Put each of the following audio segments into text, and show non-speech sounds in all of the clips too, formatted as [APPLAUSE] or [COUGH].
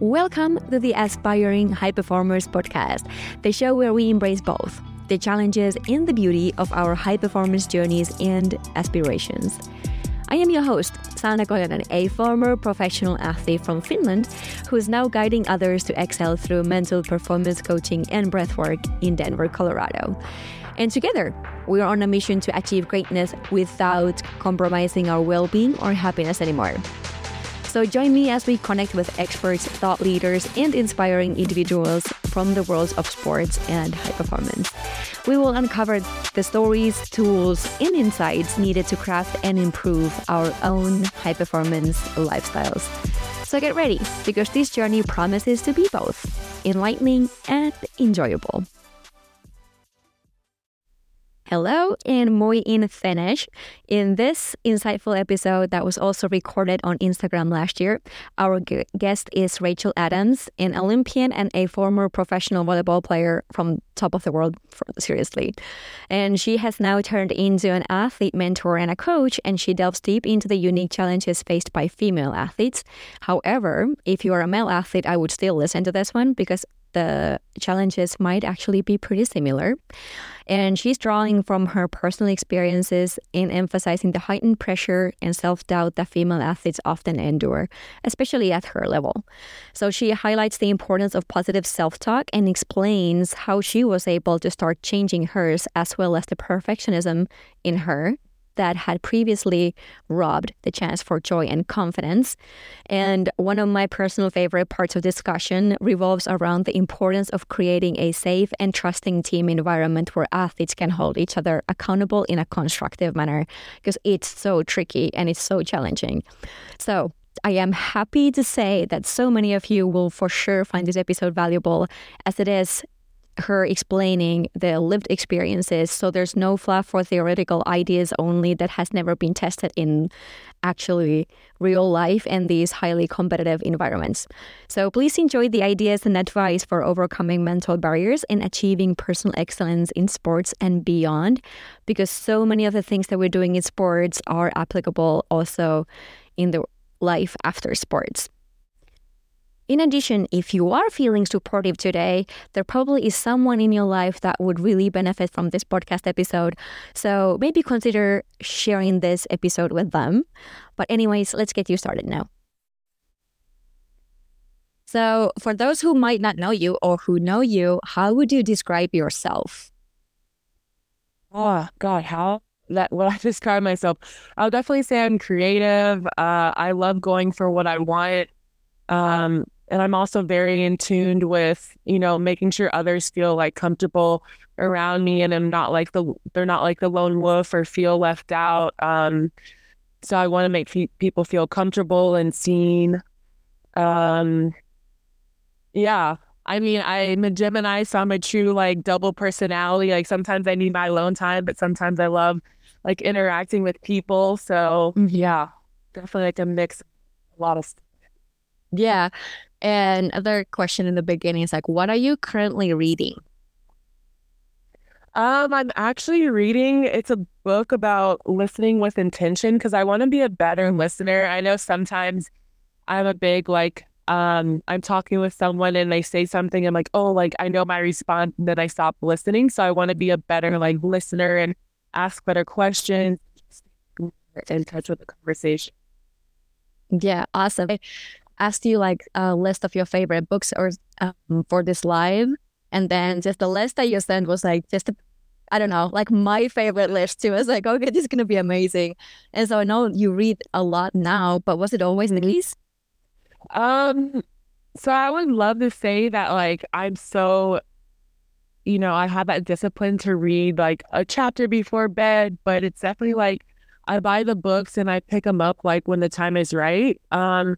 Welcome to the Aspiring High Performers podcast, the show where we embrace both the challenges and the beauty of our high performance journeys and aspirations. I am your host, Sanna Kojonen, a former professional athlete from Finland who is now guiding others to excel through mental performance coaching and breathwork in Denver, Colorado. And together, we are on a mission to achieve greatness without compromising our well being or happiness anymore. So join me as we connect with experts, thought leaders, and inspiring individuals from the worlds of sports and high performance. We will uncover the stories, tools, and insights needed to craft and improve our own high performance lifestyles. So get ready because this journey promises to be both enlightening and enjoyable. Hello and moi in Finnish. In this insightful episode that was also recorded on Instagram last year, our guest is Rachael Adams, an Olympian and a former professional volleyball player from top of the world, seriously. And she has now turned into an athlete mentor and a coach, and she delves deep into the unique challenges faced by female athletes. However, if you are a male athlete, I would still listen to this one because the challenges might actually be pretty similar. And she's drawing from her personal experiences in emphasizing the heightened pressure and self doubt that female athletes often endure, especially at her level. So she highlights the importance of positive self talk and explains how she was able to start changing hers as well as the perfectionism in her that had previously robbed the chance for joy and confidence. And one of my personal favorite parts of discussion revolves around the importance of creating a safe and trusting team environment where athletes can hold each other accountable in a constructive manner because it's so tricky and it's so challenging. So, I am happy to say that so many of you will for sure find this episode valuable as it is her explaining the lived experiences. So there's no fluff or theoretical ideas only that has never been tested in actually real life and these highly competitive environments. So please enjoy the ideas and advice for overcoming mental barriers and achieving personal excellence in sports and beyond, because so many of the things that we're doing in sports are applicable also in the life after sports. In addition, if you are feeling supportive today, there probably is someone in your life that would really benefit from this podcast episode. So maybe consider sharing this episode with them. But, anyways, let's get you started now. So, for those who might not know you or who know you, how would you describe yourself? Oh, God, how that what I [LAUGHS] describe myself. I'll definitely say I'm creative. Uh, I love going for what I want. Um, and I'm also very in tuned with, you know, making sure others feel like comfortable around me and I'm not like the, they're not like the lone wolf or feel left out. Um, so I want to make fe- people feel comfortable and seen. Um, yeah. I mean, I'm a Gemini, so I'm a true like double personality. Like sometimes I need my alone time, but sometimes I love like interacting with people. So mm-hmm. yeah, definitely like a mix, a lot of. Stuff. Yeah. And other question in the beginning is like, what are you currently reading? Um, I'm actually reading. It's a book about listening with intention because I want to be a better listener. I know sometimes I'm a big like um I'm talking with someone and they say something I'm like, oh, like I know my response, and then I stop listening. So I want to be a better like listener and ask better questions, in touch with the conversation. Yeah, awesome asked you like a list of your favorite books or um, for this live, and then just the list that you sent was like just I don't know, like my favorite list too. I was like, okay, this is gonna be amazing. And so I know you read a lot now, but was it always in the case? Um, so I would love to say that like I'm so, you know, I have that discipline to read like a chapter before bed, but it's definitely like I buy the books and I pick them up like when the time is right. Um,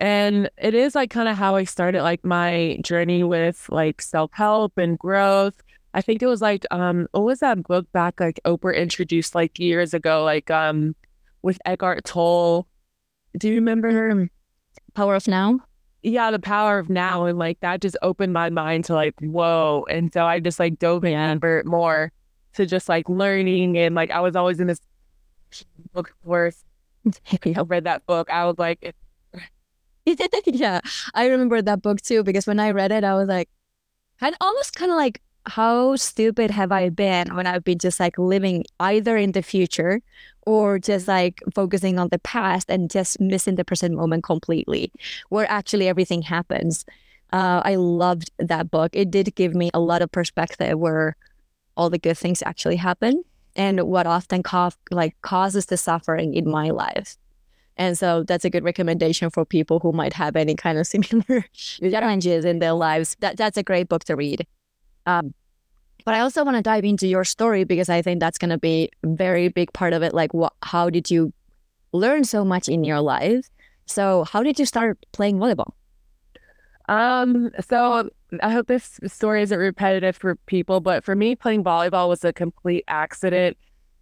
and it is like kind of how I started like my journey with like self help and growth. I think it was like um what was that book back like Oprah introduced like years ago, like um with Eckhart Tolle. Do you remember her? Power of Now? Yeah, the power of now. And like that just opened my mind to like, whoa. And so I just like dove in more to just like learning and like I was always in this book course. [LAUGHS] I read that book. I was like yeah, I remember that book too because when I read it, I was like, and almost kind of like, how stupid have I been when I've been just like living either in the future or just like focusing on the past and just missing the present moment completely, where actually everything happens. Uh, I loved that book. It did give me a lot of perspective where all the good things actually happen and what often co- like causes the suffering in my life. And so that's a good recommendation for people who might have any kind of [LAUGHS] similar challenges in their lives. That that's a great book to read. Um, but I also want to dive into your story because I think that's going to be a very big part of it. Like, what? How did you learn so much in your life? So, how did you start playing volleyball? Um, so I hope this story isn't repetitive for people, but for me, playing volleyball was a complete accident.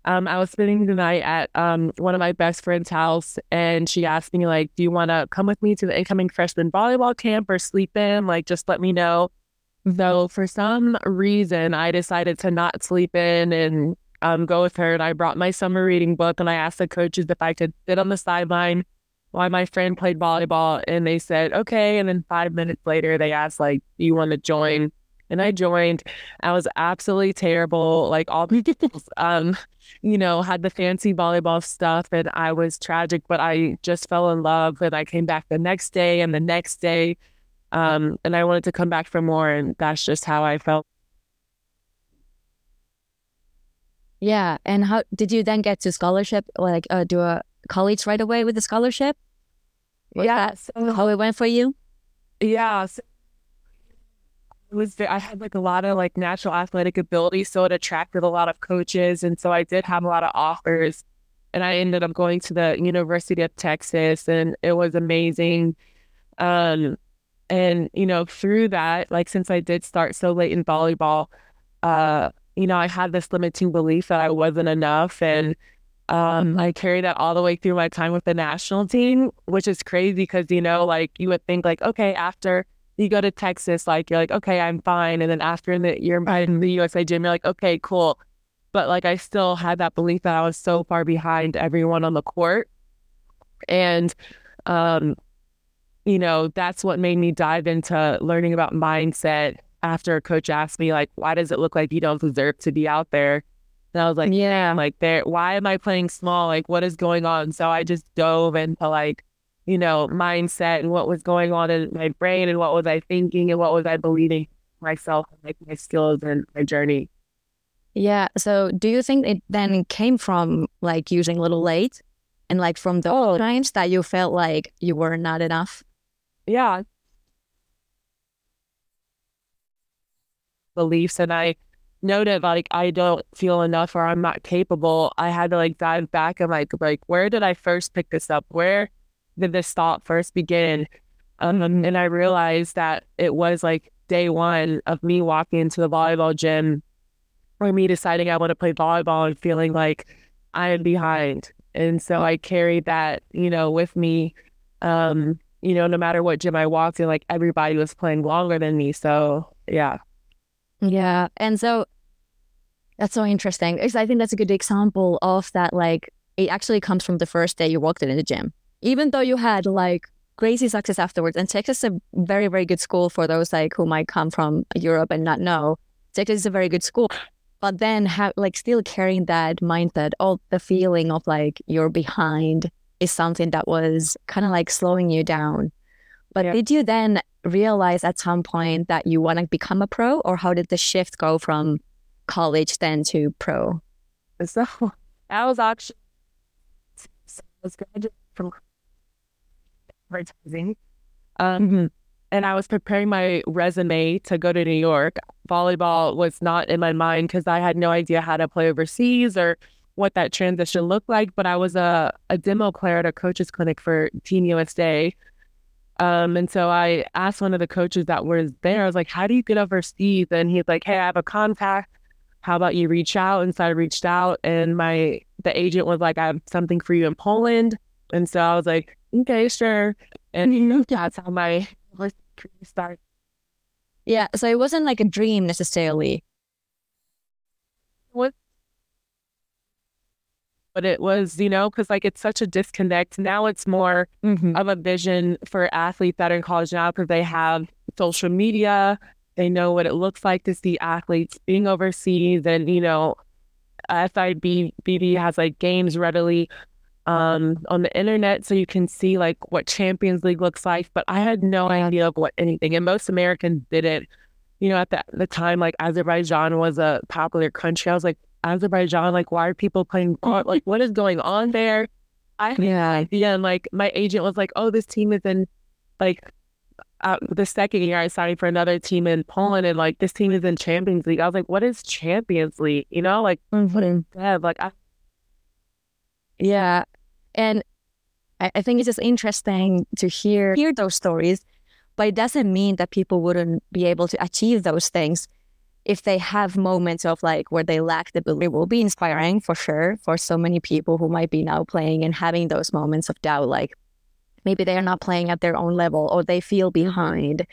Um, I was spending the night at um one of my best friend's house, and she asked me like, "Do you want to come with me to the incoming freshman volleyball camp or sleep in? Like, just let me know." Though for some reason, I decided to not sleep in and um go with her, and I brought my summer reading book, and I asked the coaches if I could sit on the sideline while my friend played volleyball and they said, okay. And then five minutes later, they asked, like, do you want to join? And I joined. I was absolutely terrible. Like all people, [LAUGHS] um, you know, had the fancy volleyball stuff and I was tragic, but I just fell in love. And I came back the next day and the next day. Um, and I wanted to come back for more. And that's just how I felt. Yeah. And how did you then get to scholarship, like uh, do a college right away with the scholarship? Was yeah. So, how it went for you? Yeah. So it was I had like a lot of like natural athletic ability, so it attracted a lot of coaches, and so I did have a lot of offers. And I ended up going to the University of Texas, and it was amazing. Um, and you know, through that, like since I did start so late in volleyball, uh, you know, I had this limiting belief that I wasn't enough, and um, I carried that all the way through my time with the national team, which is crazy because, you know, like you would think like, okay, after you go to Texas, like you're like, okay, I'm fine. And then after in the, you're in the USA gym, you're like, okay, cool. But like I still had that belief that I was so far behind everyone on the court. And, um, you know, that's what made me dive into learning about mindset after a coach asked me, like, why does it look like you don't deserve to be out there? And I was like, yeah, like there, why am I playing small? Like, what is going on? So I just dove into like, you know, mindset and what was going on in my brain and what was I thinking and what was I believing myself, like my skills and my journey. Yeah. So do you think it then came from like using Little Late and like from the oh. times that you felt like you were not enough? Yeah. Beliefs and I noted like I don't feel enough or I'm not capable, I had to like dive back and like like where did I first pick this up? Where did this thought first begin? Um, and I realized that it was like day one of me walking into the volleyball gym or me deciding I want to play volleyball and feeling like I am behind. And so I carried that, you know, with me. Um, you know, no matter what gym I walked in, like everybody was playing longer than me. So yeah. Yeah. And so that's so interesting I think that's a good example of that. Like, it actually comes from the first day you walked in the gym. Even though you had like crazy success afterwards, and Texas is a very, very good school for those like who might come from Europe and not know. Texas is a very good school. But then have like still carrying that mindset, all the feeling of like you're behind is something that was kind of like slowing you down. But yeah. did you then realize at some point that you want to become a pro, or how did the shift go from college then to pro? So [LAUGHS] I was actually I was graduating from advertising. Um, mm-hmm. And I was preparing my resume to go to New York. Volleyball was not in my mind because I had no idea how to play overseas or what that transition looked like. But I was a, a demo player at a coach's clinic for Team USA. Um, and so I asked one of the coaches that was there, I was like, how do you get overseas? And he's like, hey, I have a contact. How about you reach out? And so I reached out and my the agent was like, I have something for you in Poland. And so I was like, okay, sure. And [LAUGHS] that's how my career started. Yeah. So it wasn't like a dream necessarily. What but it was, you know, because like it's such a disconnect. Now it's more Mhm. of a vision for athletes that are in college now because they have social media. They know what it looks like to see athletes being overseas, and you know, FIB BB has like games readily um, on the internet, so you can see like what Champions League looks like. But I had no idea of what anything, and most Americans didn't. You know, at the, the time, like Azerbaijan was a popular country. I was like, Azerbaijan, like, why are people playing? Like, what is going on there? I had no Yeah. idea. And like, my agent was like, oh, this team is in like uh, the second year I signed for another team in Poland, and like this team is in Champions League. I was like, what is Champions League? You know, like what is that? Like, I, Yeah. And I, I think it's just interesting to hear hear those stories, but it doesn't mean that people wouldn't be able to achieve those things if they have moments of like where they lack the belief. It will be inspiring for sure for so many people who might be now playing and having those moments of doubt, like maybe they are not playing at their own level or they feel behind.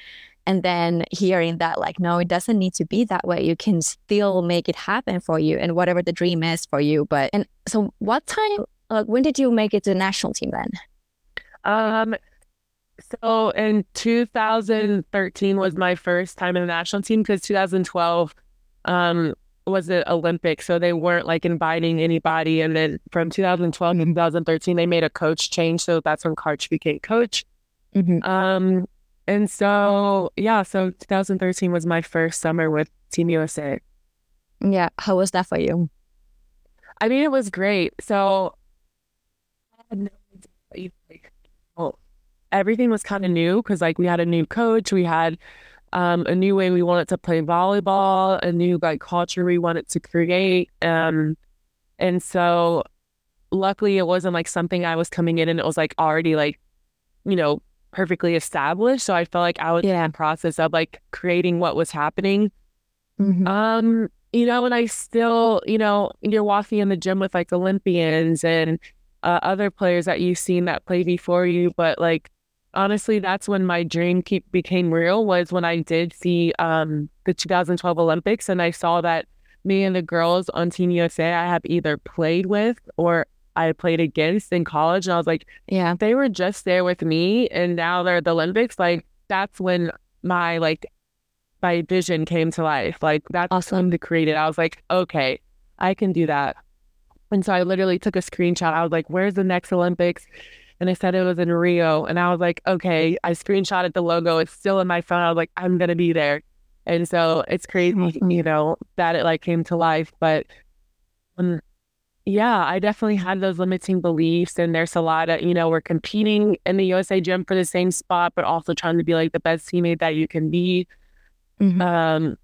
And then hearing that, like, no, it doesn't need to be that way. You can still make it happen for you and whatever the dream is for you. But, and so what time uh, when did you make it to the national team then? um, so in 2013 was my first time in the national team because 2012 um was the Olympics, so they weren't like inviting anybody. And then from 2012 to 2013, they made a coach change, so that's when Karch became coach. Um, and so yeah, so 2013 was my first summer with Team USA. Yeah. How was that for you? I mean, it was great. So had no idea, like, well, everything was kind of new because like we had a new coach, we had um, a new way we wanted to play volleyball, a new like culture we wanted to create. Um, and so luckily it wasn't like something I was coming in and it was like already like, you know, perfectly established. So I felt like I was Yeah. in the process of like creating what was happening. Mhm. Um, you know, and I still, you know, you're walking in the gym with like Olympians and uh, other players that you've seen that play before you, but like honestly, that's when my dream keep became real was when I did see um the 2012 Olympics and I saw that me and the girls on Team USA I have either played with or I played against in college, and I was like, Yeah. they were just there with me, and now they're at the Olympics. Like that's when my like my vision came to life. Like that's Awesome. to create it. I was like, okay, I can do that. And so I literally took a screenshot. I was like, where's the next Olympics? And I said it was in Rio. And I was like, okay, I screenshotted the logo. It's still in my phone. I was like, I'm gonna be there. And so it's crazy, you know, that it like came to life. But um, yeah, I definitely had those limiting beliefs. And there's a lot of, you know, we're competing in the USA gym for the same spot, but also trying to be like the best teammate that you can be. Mhm. Um,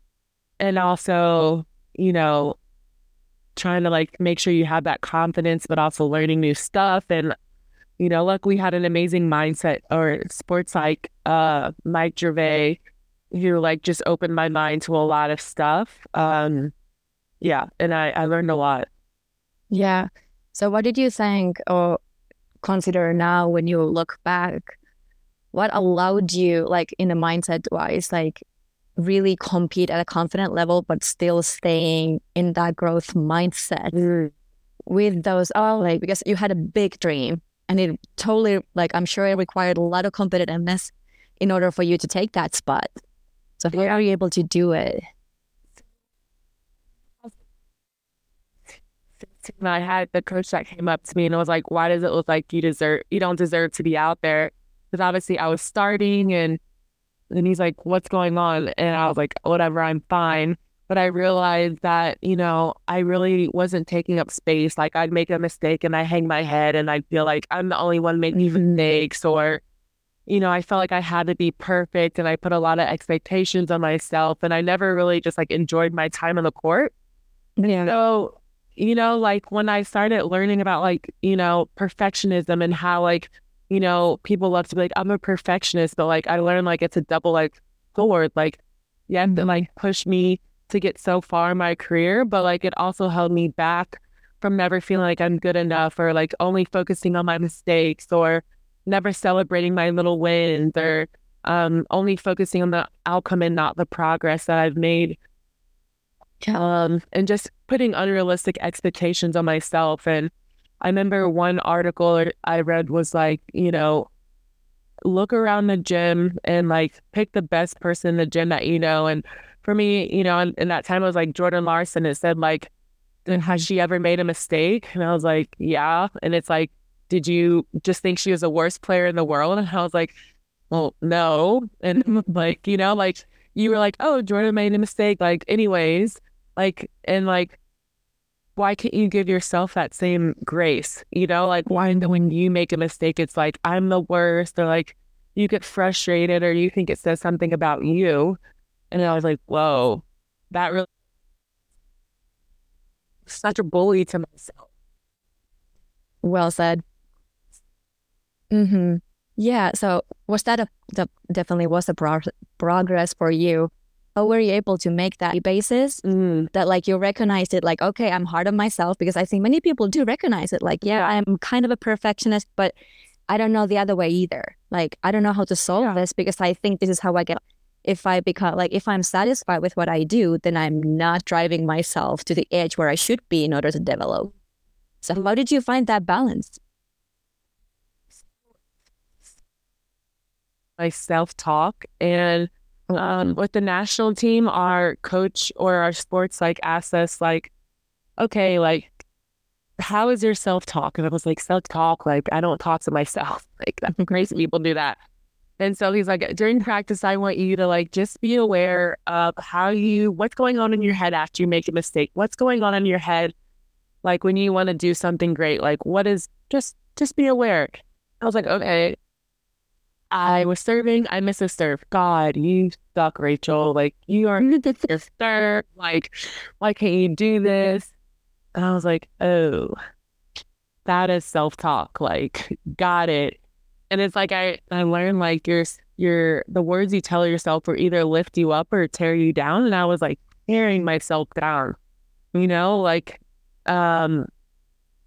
and also, you know, trying to like make sure you have that confidence, but also learning new stuff. And, you know, look, we had an amazing mindset or sports psych uh Mike Gervais, who like just opened my mind to a lot of stuff. Um, yeah, and I, I learned a lot. Yeah. So what did you think or consider now when you look back? What allowed you, like in the mindset wise, like really compete at a confident level, but still staying in that growth mindset mm. with those, oh, like, because you had a big dream and it totally, like, I'm sure it required a lot of competitiveness in order for you to take that spot. So how are you able to do it? I had the coach that came up to me and I was like, "Why does it look like you deserve you don't deserve to be out there?" Because obviously I was starting, and then he's like, "What's going on?" And I was like, "Whatever, I'm fine." But I realized that you know I really wasn't taking up space. Like I'd make a mistake and I hang my head, and I feel like I'm the only one making mm-hmm. mistakes, or you know I felt like I had to be perfect, and I put a lot of expectations on myself, and I never really just like enjoyed my time on the court. Yeah. So, you know, like when I started learning about like, you know, perfectionism and how like, you know, people love to be like, I'm a perfectionist, but like I learned like it's a double like sword. Like, you have to like push me to get so far in my career, but like it also held me back from never feeling like I'm good enough or like only focusing on my mistakes or never celebrating my little wins or um only focusing on the outcome and not the progress that I've made um, and just putting unrealistic expectations on myself. And I remember one article I read was like, you know, look around the gym and like pick the best person in the gym that you know. And for me, you know, in, in that time, it was like Jordan Larson. It said like, has she ever made a mistake? And I was like, yeah. And it's like, did you just think she was the worst player in the world? And I was like, well, no. And [LAUGHS] like, you know, like you were like, oh, Jordan made a mistake. Like, anyways, like, and like, why can't you give yourself that same grace? You know, like why when you make a mistake, it's like I'm the worst, or like you get frustrated, or you think it says something about you. And I was like, whoa, that really such a bully to myself. Well said. Mm-hmm. Yeah. So was that a definitely was a pro- progress for you how were you able to make that basis mm. that like you recognized it like okay i'm hard on myself because i think many people do recognize it like yeah i'm kind of a perfectionist but i don't know the other way either like i don't know how to solve yeah. this because i think this is how i get if i become like if i'm satisfied with what i do then i'm not driving myself to the edge where i should be in order to develop so how did you find that balance my self-talk and um, with the national team, our coach or our sports psych asked us like, okay, like, how is your self talk? And I was like, self talk, like I don't talk to myself. [LAUGHS] Like that's crazy people do that. And so he's like, during practice, I want you to like just be aware of how you, what's going on in your head after you make a mistake. What's going on in your head, like when you want to do something great. Like what is just, just be aware. I was like, okay. I was serving. I miss a serve. God, you suck, Rachael. Like, you are [LAUGHS] your serve. Like, why can't you do this? And I was like, oh, that is self talk. Like, got it. And it's like I I learned like your your the words you tell yourself will either lift you up or tear you down. And I was like tearing myself down, you know, like, um,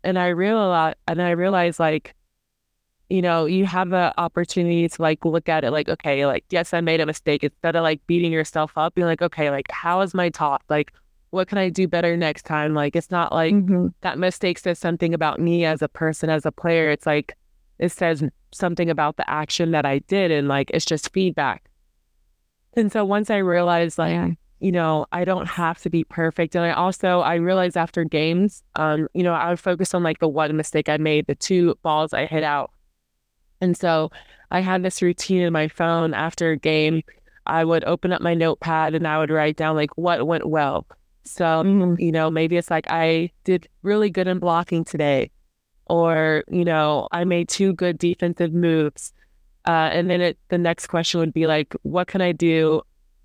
and I realized and I realized like you know, you have the opportunity to like look at it like, okay, like, yes, I made a mistake. Instead of like beating yourself up, being like, okay, like, how is my talk? Like, what can I do better next time? Like, it's not like mm-hmm. that mistake says something about me as a person, as a player. It's like, it says something about the action that I did. And like, it's just feedback. And so once I realized, like, yeah. you know, I don't have to be perfect. And I also, I realized after games, um, you know, I would focus on like the one mistake I made, the two balls I hit out and so I had this routine in my phone after a game. I would open up my notepad and I would write down like what went well. So, mm-hmm. you know, maybe it's like I did really good in blocking today, or, you know, I made two good defensive moves. Uh, and then it, the next question would be like, what can I do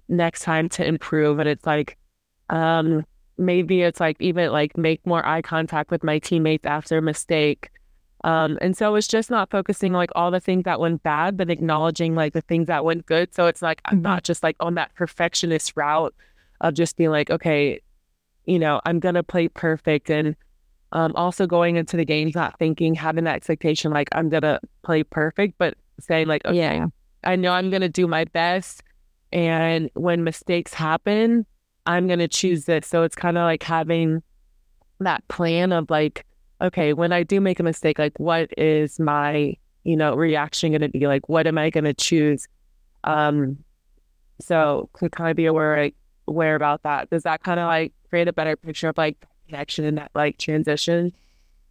next time to improve? And it's like, um, maybe it's like even like make more eye contact with my teammates after a mistake um, and so it's just not focusing like all the things that went bad, but acknowledging like the things that went good. So it's like I'm mm-hmm. not just like on that perfectionist route of just being like, okay, you know, I'm gonna play perfect and um, also going into the games not thinking, having that expectation like I'm gonna play perfect, but saying like, okay, yeah, I know I'm gonna do my best. And when mistakes happen, I'm gonna choose this. So it's kind of like having that plan of like okay, when I do make a mistake, like what is my, you know, reaction going to be? Like, what am I going to choose? Um, so to kind of be aware, like, aware about that. Does that kind of like create a better picture of like connection and that like transition?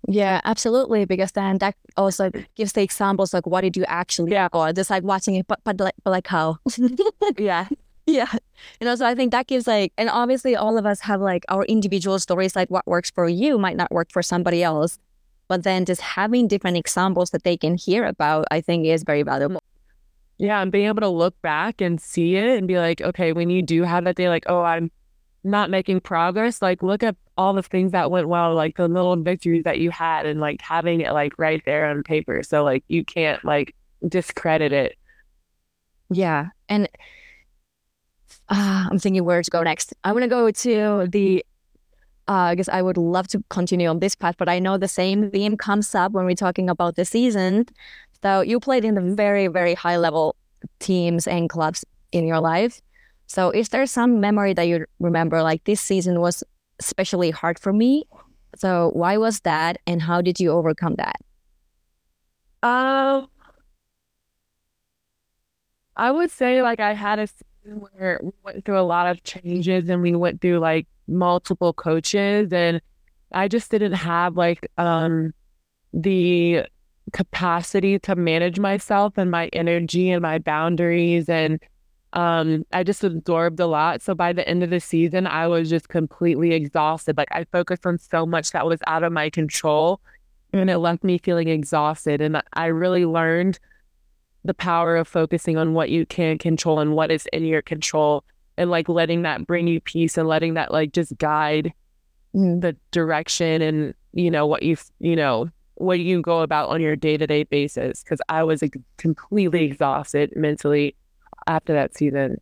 Yeah, absolutely. Because then that also gives the examples like what did you actually yeah. or just like watching it, but but like but like how? [LAUGHS] yeah. Yeah. You know, so I think that gives like, and obviously all of us have like our individual stories, like what works for you might not work for somebody else. But then just having different examples that they can hear about, I think is very valuable. Yeah. And being able to look back and see it and be like, okay, when you do have that day, like, oh, I'm not making progress, like look at all the things that went well, like the little victories that you had and like having it like right there on paper. So like you can't like discredit it. Yeah. And uh, I'm thinking where to go next. I want to go to the uh, I guess I would love to continue on this path, but I know the same theme comes up when we're talking about the season. So you played in the very, very high level teams and clubs in your life. So is there some memory that you remember, like this season was especially hard for me So why was that and how did you overcome that? Um I would say like I had a where we went through a lot of changes and we went through like multiple coaches and I just didn't have like um the capacity to manage myself and my energy and my boundaries and um I just absorbed a lot. So by the end of the season I was just completely exhausted. Like I focused on so much that was out of my control and it left me feeling exhausted and I really learned the power of focusing on what you can control and what is in your control and like letting that bring you peace and letting that like just guide mm. the direction and you know what you you know what you go about on your day-to-day basis because i was like, completely exhausted mentally after that season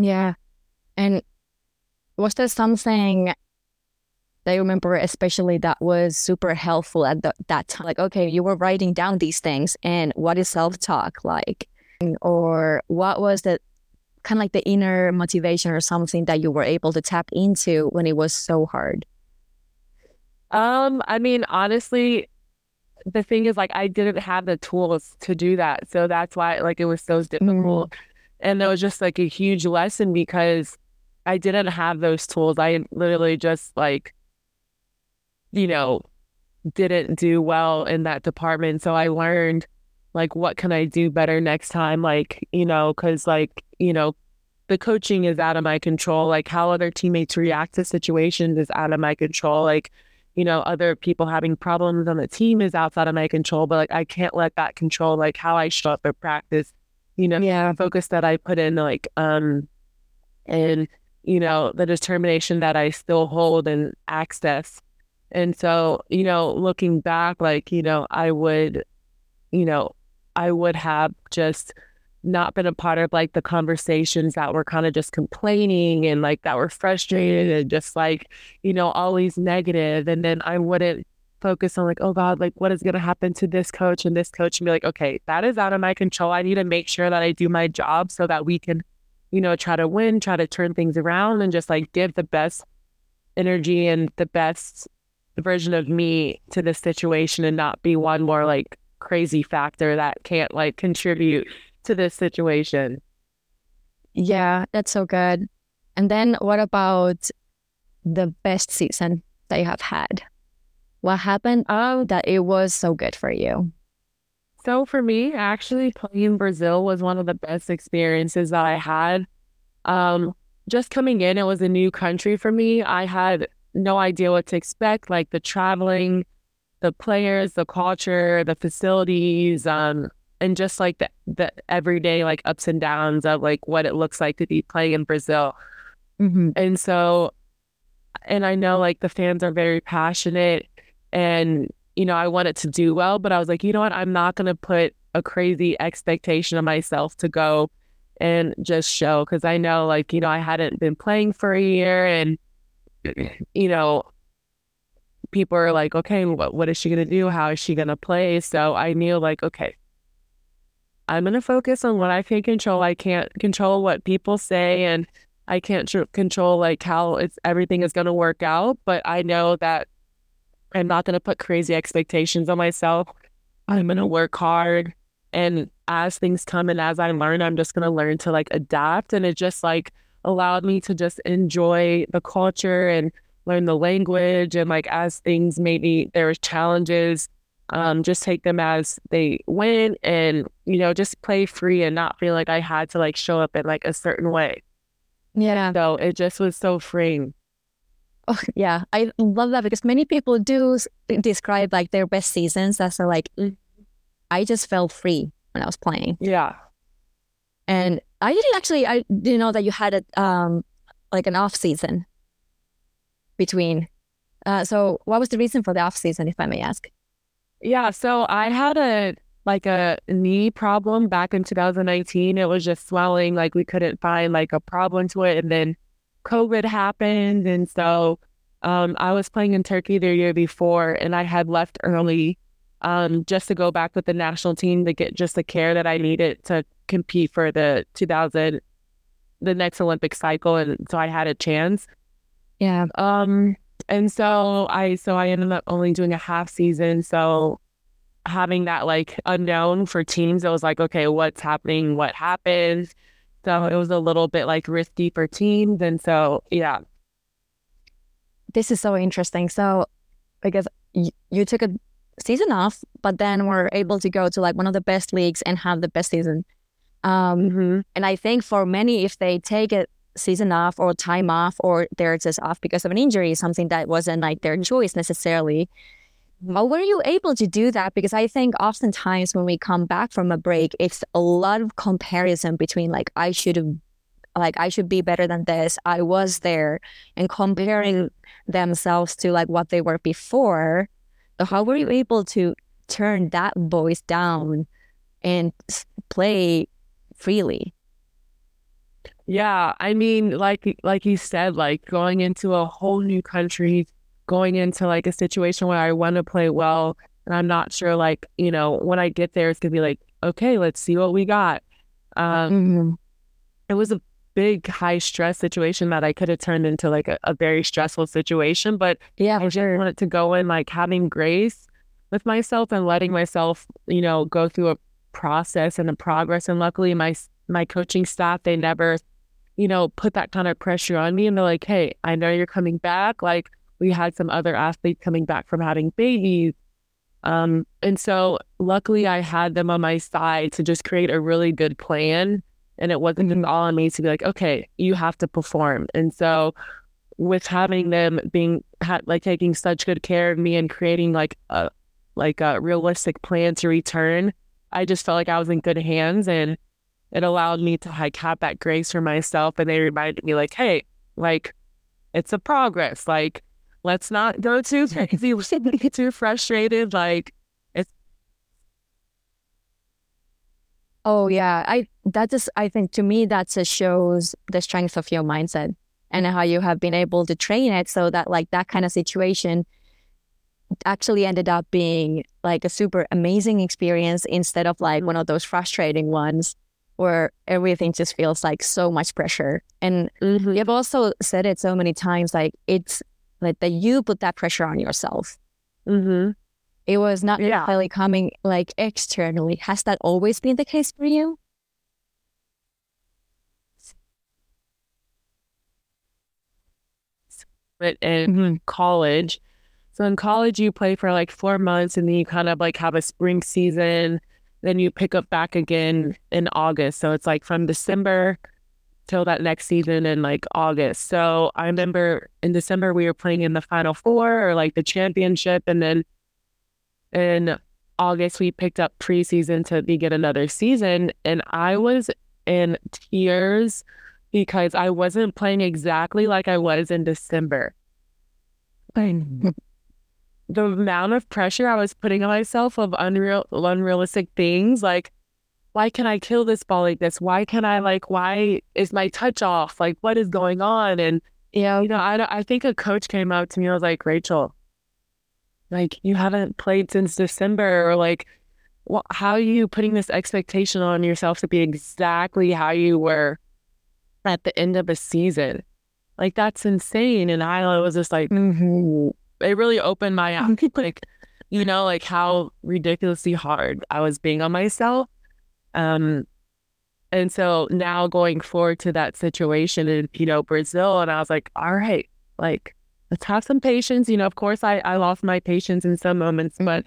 yeah and was there something that you remember especially that was super helpful at the, that time. Like okay you were writing down these things and what is self-talk like? Or what was the kind of like the inner motivation or something that you were able to tap into when it was so hard? Um i mean honestly the thing is like i didn't have the tools to do that so that's why like it was so difficult. Mm. and it was just like a huge lesson because i didn't have those tools. I literally just like you know, didn't do well in that department. So I learned like what can I do better next time like, you know, cuz like, you know, the coaching is out of my control. Like how other teammates react to situations is out of my control. Like, you know, other people having problems on the team is outside of my control, but like I can't let that control like how I show up at practice. You know, yeah, focus that I put in like um and you know, the determination that I still hold and access and so, you know, looking back, like, you know, I would, you know, I would have just not been a part of like the conversations that were kind of just complaining and like that were frustrated and just like, you know, always negative. And then I wouldn't focus on like, oh God, like what is going to happen to this coach and this coach and be like, okay, that is out of my control. I need to make sure that I do my job so that we can, you know, try to win, try to turn things around and just like give the best energy and the best version of me to this situation and not be one more like crazy factor that can't like contribute to this situation. Yeah, that's so good. And then what about the best season that you have had? What happened um, that it was so good for you? So for me, actually playing Brazil was one of the best experiences that I had. Um, just coming in, it was a new country for me. I had no idea what to expect, like the traveling, the players, the culture, the facilities, um, and just like the, the everyday like ups and downs of like what it looks like to be playing in Brazil. Mm-hmm. And so, and I know like the fans are very passionate and, you know, I wanted to do well, but I was like, you know what? I'm not going to put a crazy expectation of myself to go and just show because I know like, you know, I hadn't been playing for a year and, you know, people are like, okay, what, what is she going to do? How is she going to play? So I knew, like, okay, I'm going to focus on what I can control. I can't control what people say, and I can't tr- control like how it's everything is going to work out. But I know that I'm not going to put crazy expectations on myself. I'm going to work hard, and as things come and as I learn, I'm just going to learn to like adapt. And it just like allowed me to just enjoy the culture and learn the language and like as things maybe there's challenges um, just take them as they went and you know just play free and not feel like i had to like show up in like a certain way. Yeah. So it just was so freeing. Oh yeah. I love that because many people do describe like their best seasons as like mm, i just felt free when i was playing. Yeah. And I didn't actually. I didn't know that you had a um like an off season between. Uh, so what was the reason for the off season, if I may ask? Yeah, so I had a like a knee problem back in 2019. It was just swelling, like we couldn't find like a problem to it, and then COVID happened, and so um, I was playing in Turkey the year before, and I had left early um, just to go back with the national team to get just the care that I needed to compete for the 2000, the next Olympic cycle. And so I had a chance. Yeah. Um, and so I so I ended up only doing a half season. So having that like unknown for teams, it was like, okay, what's happening? What happened? So it was a little bit like risky for teams. And so yeah. This is so interesting. So because y- you took a season off, but then were able to go to like one of the best leagues and have the best season. Um, Mhm. And I think for many, if they take a season off or time off or they're just off because of an injury, something that wasn't like their choice necessarily, how were you able to do that? Because I think oftentimes when we come back from a break, it's a lot of comparison between like I should have, like I should be better than this. I was there, and comparing themselves to like what they were before. So how were you able to turn that voice down and play freely? Yeah, I mean, like like you said, like going into a whole new country, going into like a situation where I want to play well, and I'm not sure, like you know, when I get there, it's gonna be like, okay, let's see what we got. Um, Mhm. it was a big high stress situation that I could have turned into like a, a very stressful situation, but Yeah, I just sure. wanted to go in like having grace with myself and letting myself, you know, go through a process and the progress. And luckily, my my coaching staff they never, you know, put that kind of pressure on me. And they're like, "Hey, I know you're coming back. Like we had some other athletes coming back from having babies." Um, and so luckily I had them on my side to just create a really good plan. And it wasn't just all on me to be like, okay, you have to perform. And so with having them being ha- like taking such good care of me and creating like a like a realistic plan to return, I just felt like I was in good hands and it allowed me to like have that grace for myself. And they reminded me like, hey, like it's a progress. Like let's not go too [LAUGHS] crazy, let's not get too frustrated. Like it's. Oh yeah, I that just I think to me that just shows the strength of your mindset and how you have been able to train it so that like that kind of situation actually ended up being like a super amazing experience instead of like one of those frustrating ones where everything just feels like so much pressure. And you've also said it so many times like it's like that you put that pressure on yourself. mm-hmm. It was not Yeah. necessarily coming like externally. Has that always been the case for you? it in college. So in college, you play for like four months and then you kind of like have a spring season. Then you pick up back again in August. So it's like from December till that next season in like August. So I remember in December, we were playing in the final four or like the championship. And then in August, we picked up preseason to begin another season. And I was in tears because I wasn't playing exactly like I was in December. The amount of pressure I was putting on myself of unreal, unrealistic things, like why can I kill this ball like this? Why can I like? Why is my touch off? Like what is going on? And Yeah. you know, I I think a coach came up to me. I was like, Rachael, like you haven't played since December, or like, well, how are you putting this expectation on yourself to be exactly how you were at the end of a season? Like that's insane. And I was just like, Mm-hmm. It really opened my eyes, [LAUGHS] like, you know, like how ridiculously hard I was being on myself. Um, and so now going forward to that situation in, you know, Brazil, and I was like, all right, like, let's have some patience. You know, of course, I, I lost my patience in some moments, but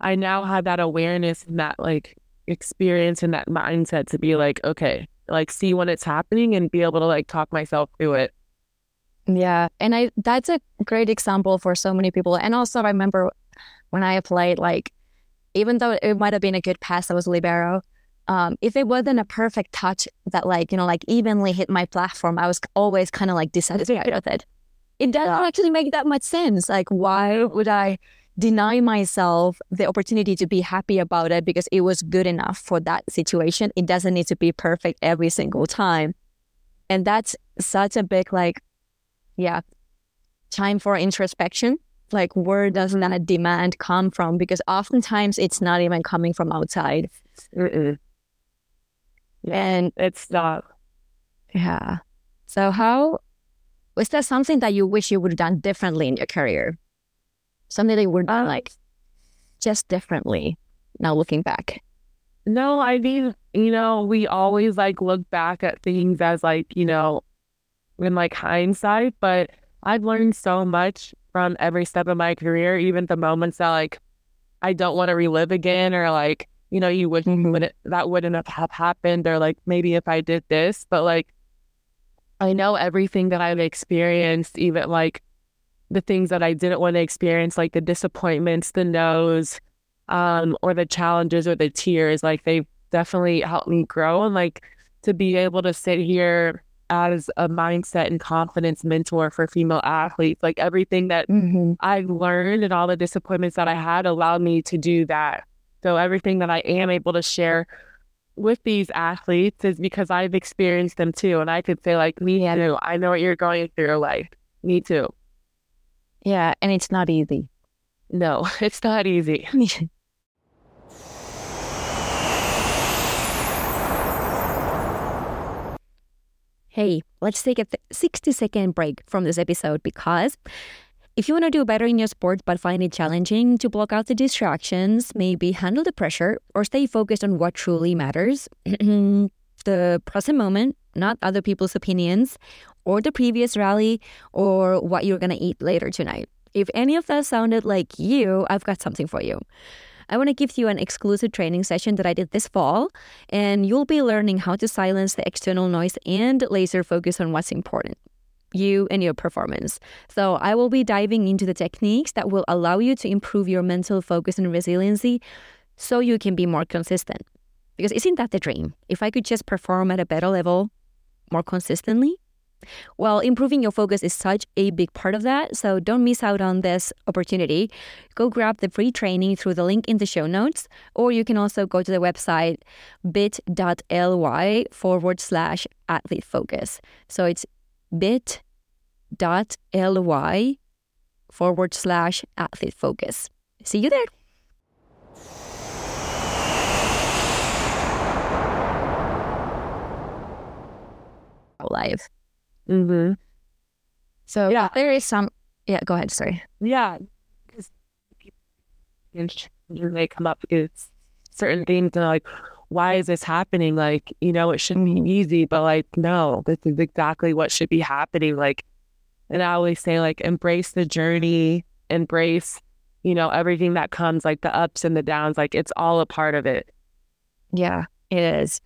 I now have that awareness and that like experience and that mindset to be like, okay, like see when it's happening and be able to like talk myself through it. Yeah. And I that's a great example for so many people. And also I remember when I played, like, even though it might have been a good pass that was libero, um, if it wasn't a perfect touch that like, you know, like evenly hit my platform, I was always kind of like dissatisfied [LAUGHS] with it. It doesn't actually make that much sense. Like, why would I deny myself the opportunity to be happy about it because it was good enough for that situation? It doesn't need to be perfect every single time. And that's such a big like yeah time for introspection like where does that demand come from because oftentimes it's not even coming from outside Mm-mm. and It's not. yeah so how Was that something that you wish you would have done differently in your career? Something that you would uh, like just differently now looking back? No, I mean, you know, we always like look back at things as like, you know, in like hindsight, but I've learned so much from every step of my career, even the moments that like I don't want to relive again or like, you know, you wouldn't, mm-hmm. wouldn't that wouldn't have happened or like maybe if I did this, but like I know everything that I've experienced, even like the things that I didn't want to experience, like the disappointments, the no's, um, or the challenges or the tears, like they definitely helped me grow and like to be able to sit here as a mindset and confidence mentor for female athletes, like everything that mm-hmm. I learned and all the disappointments that I had allowed me to do that. So everything that I am able to share with these athletes is because I've experienced them too. And I could say, like, me too. I know what you're going through. Like, me too. Yeah. And it's not easy. No, [LAUGHS] it's not easy. [LAUGHS] hey, let's take a 60 second break from this episode because if you want to do better in your sport but find it challenging to block out the distractions, maybe handle the pressure, or stay focused on what truly matters, [CLEARS THROAT] the present moment, not other people's opinions, or the previous rally, or what you're going to eat later tonight. If any of that sounded like you, I've got something for you. I want to give you an exclusive training session that I did this fall, and you'll be learning how to silence the external noise and laser focus on what's important you and your performance. So, I will be diving into the techniques that will allow you to improve your mental focus and resiliency so you can be more consistent. Because isn't that the dream? If I could just perform at a better level more consistently? Well, improving your focus is such a big part of that, so don't miss out on this opportunity. Go grab the free training through the link in the show notes, or you can also go to the website bit.ly forward slash athlete focus. So it's bit.ly forward slash athlete focus. See you there. Live. Mm-hmm. So yeah, there is some. Yeah, go ahead. Sorry. Yeah, because they come up with certain things and like, why is this happening? Like, you know, it shouldn't be easy, but like, no, this is exactly what should be happening. Like, and I always say, like, embrace the journey, embrace, you know, everything that comes, like the ups and the downs. Like, it's all a part of it. Yeah, it is.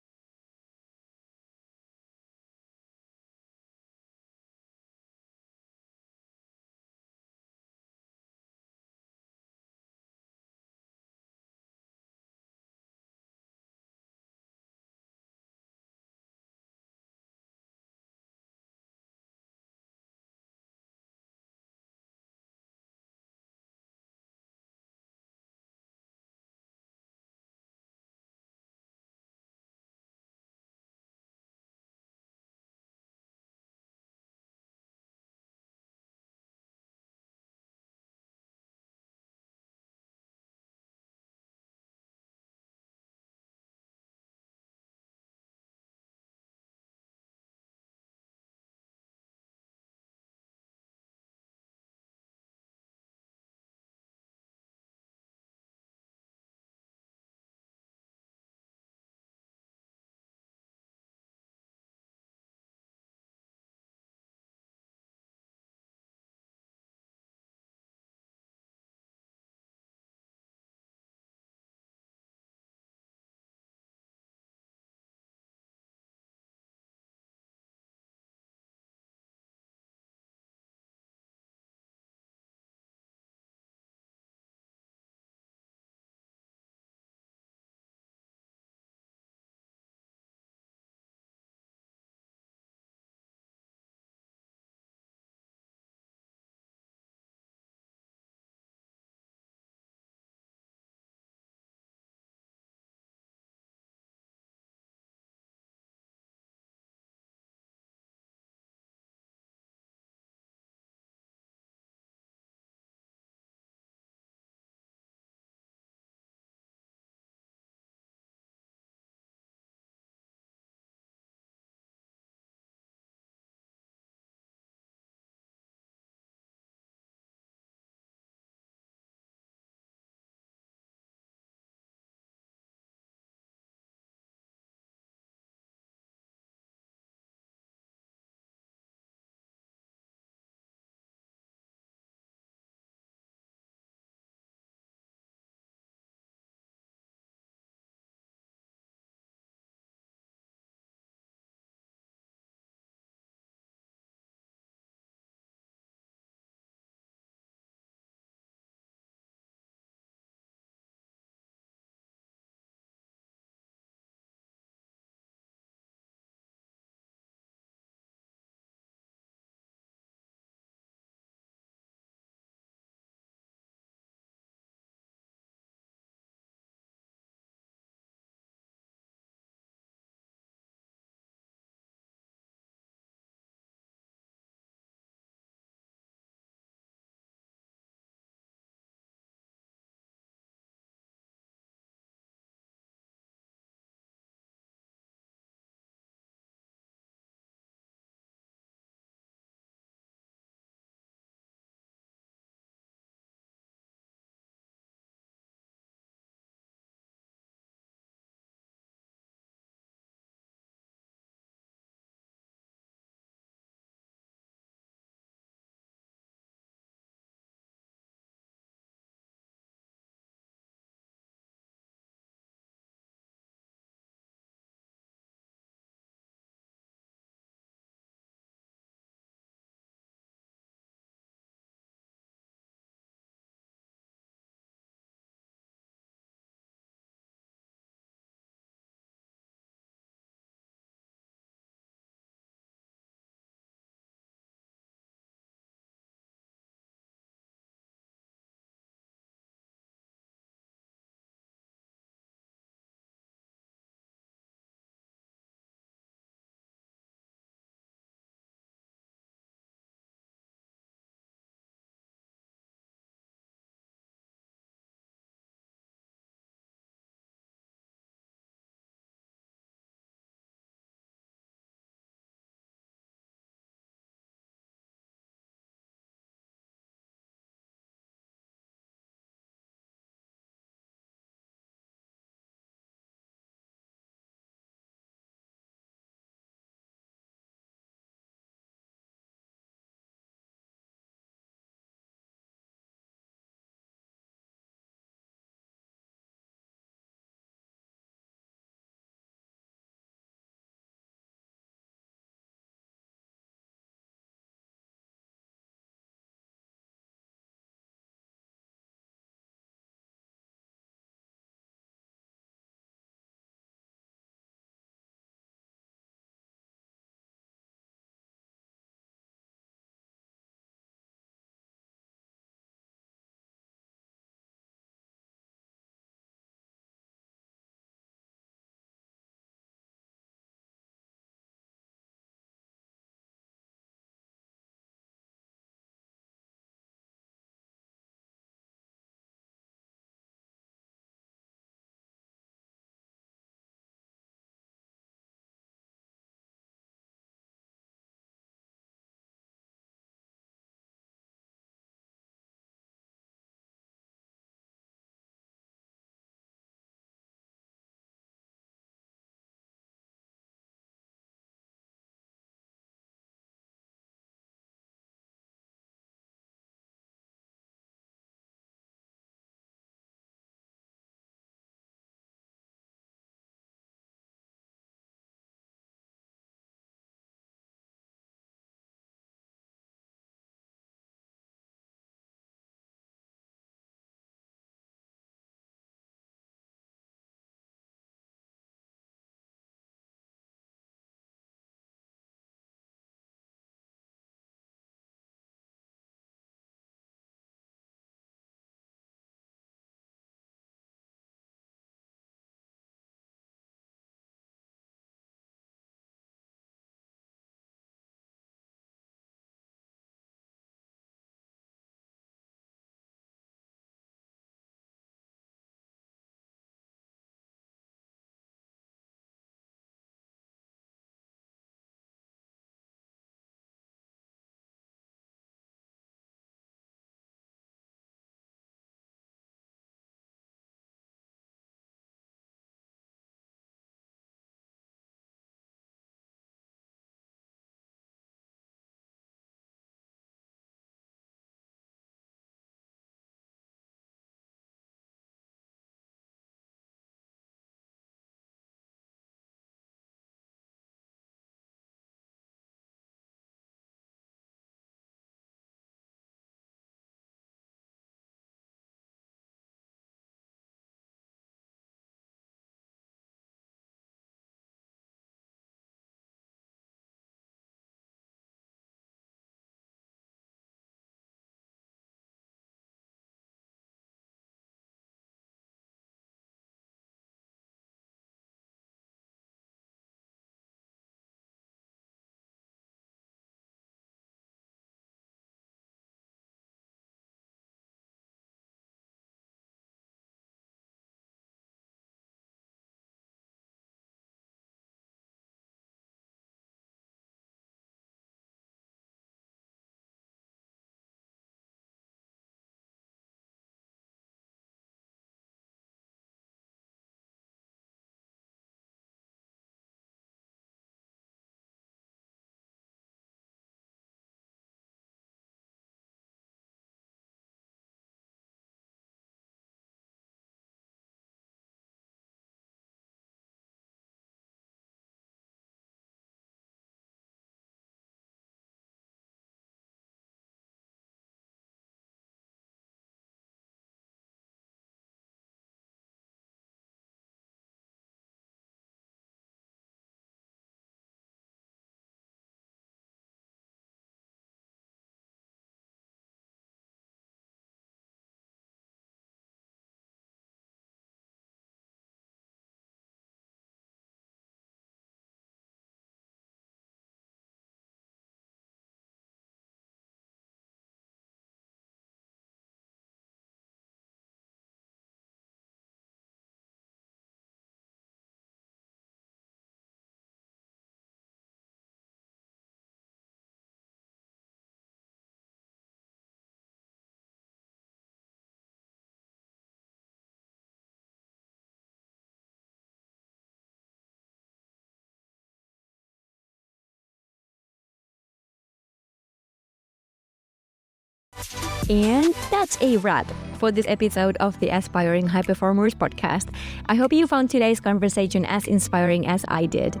And that's a wrap for this episode of the Aspiring High Performers podcast. I hope you found today's conversation as inspiring as I did.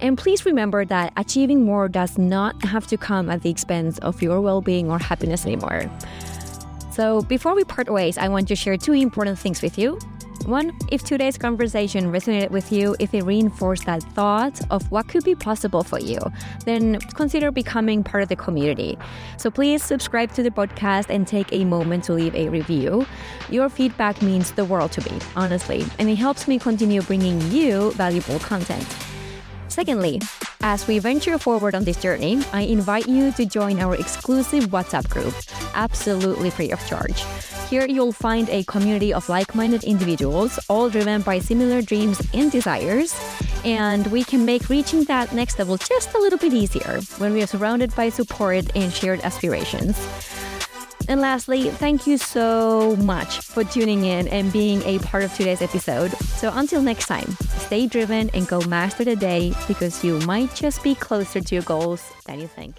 And please remember that achieving more does not have to come at the expense of your well being or happiness anymore. So, before we part ways, I want to share two important things with you. One, if today's conversation resonated with you, if it reinforced that thought of what could be possible for you, then consider becoming part of the community. So please subscribe to the podcast and take a moment to leave a review. Your feedback means the world to me, honestly, and it helps me continue bringing you valuable content. Secondly, as we venture forward on this journey, I invite you to join our exclusive WhatsApp group, absolutely free of charge. Here you'll find a community of like minded individuals, all driven by similar dreams and desires. And we can make reaching that next level just a little bit easier when we are surrounded by support and shared aspirations. And lastly, thank you so much for tuning in and being a part of today's episode. So until next time, stay driven and go master the day because you might just be closer to your goals than you think.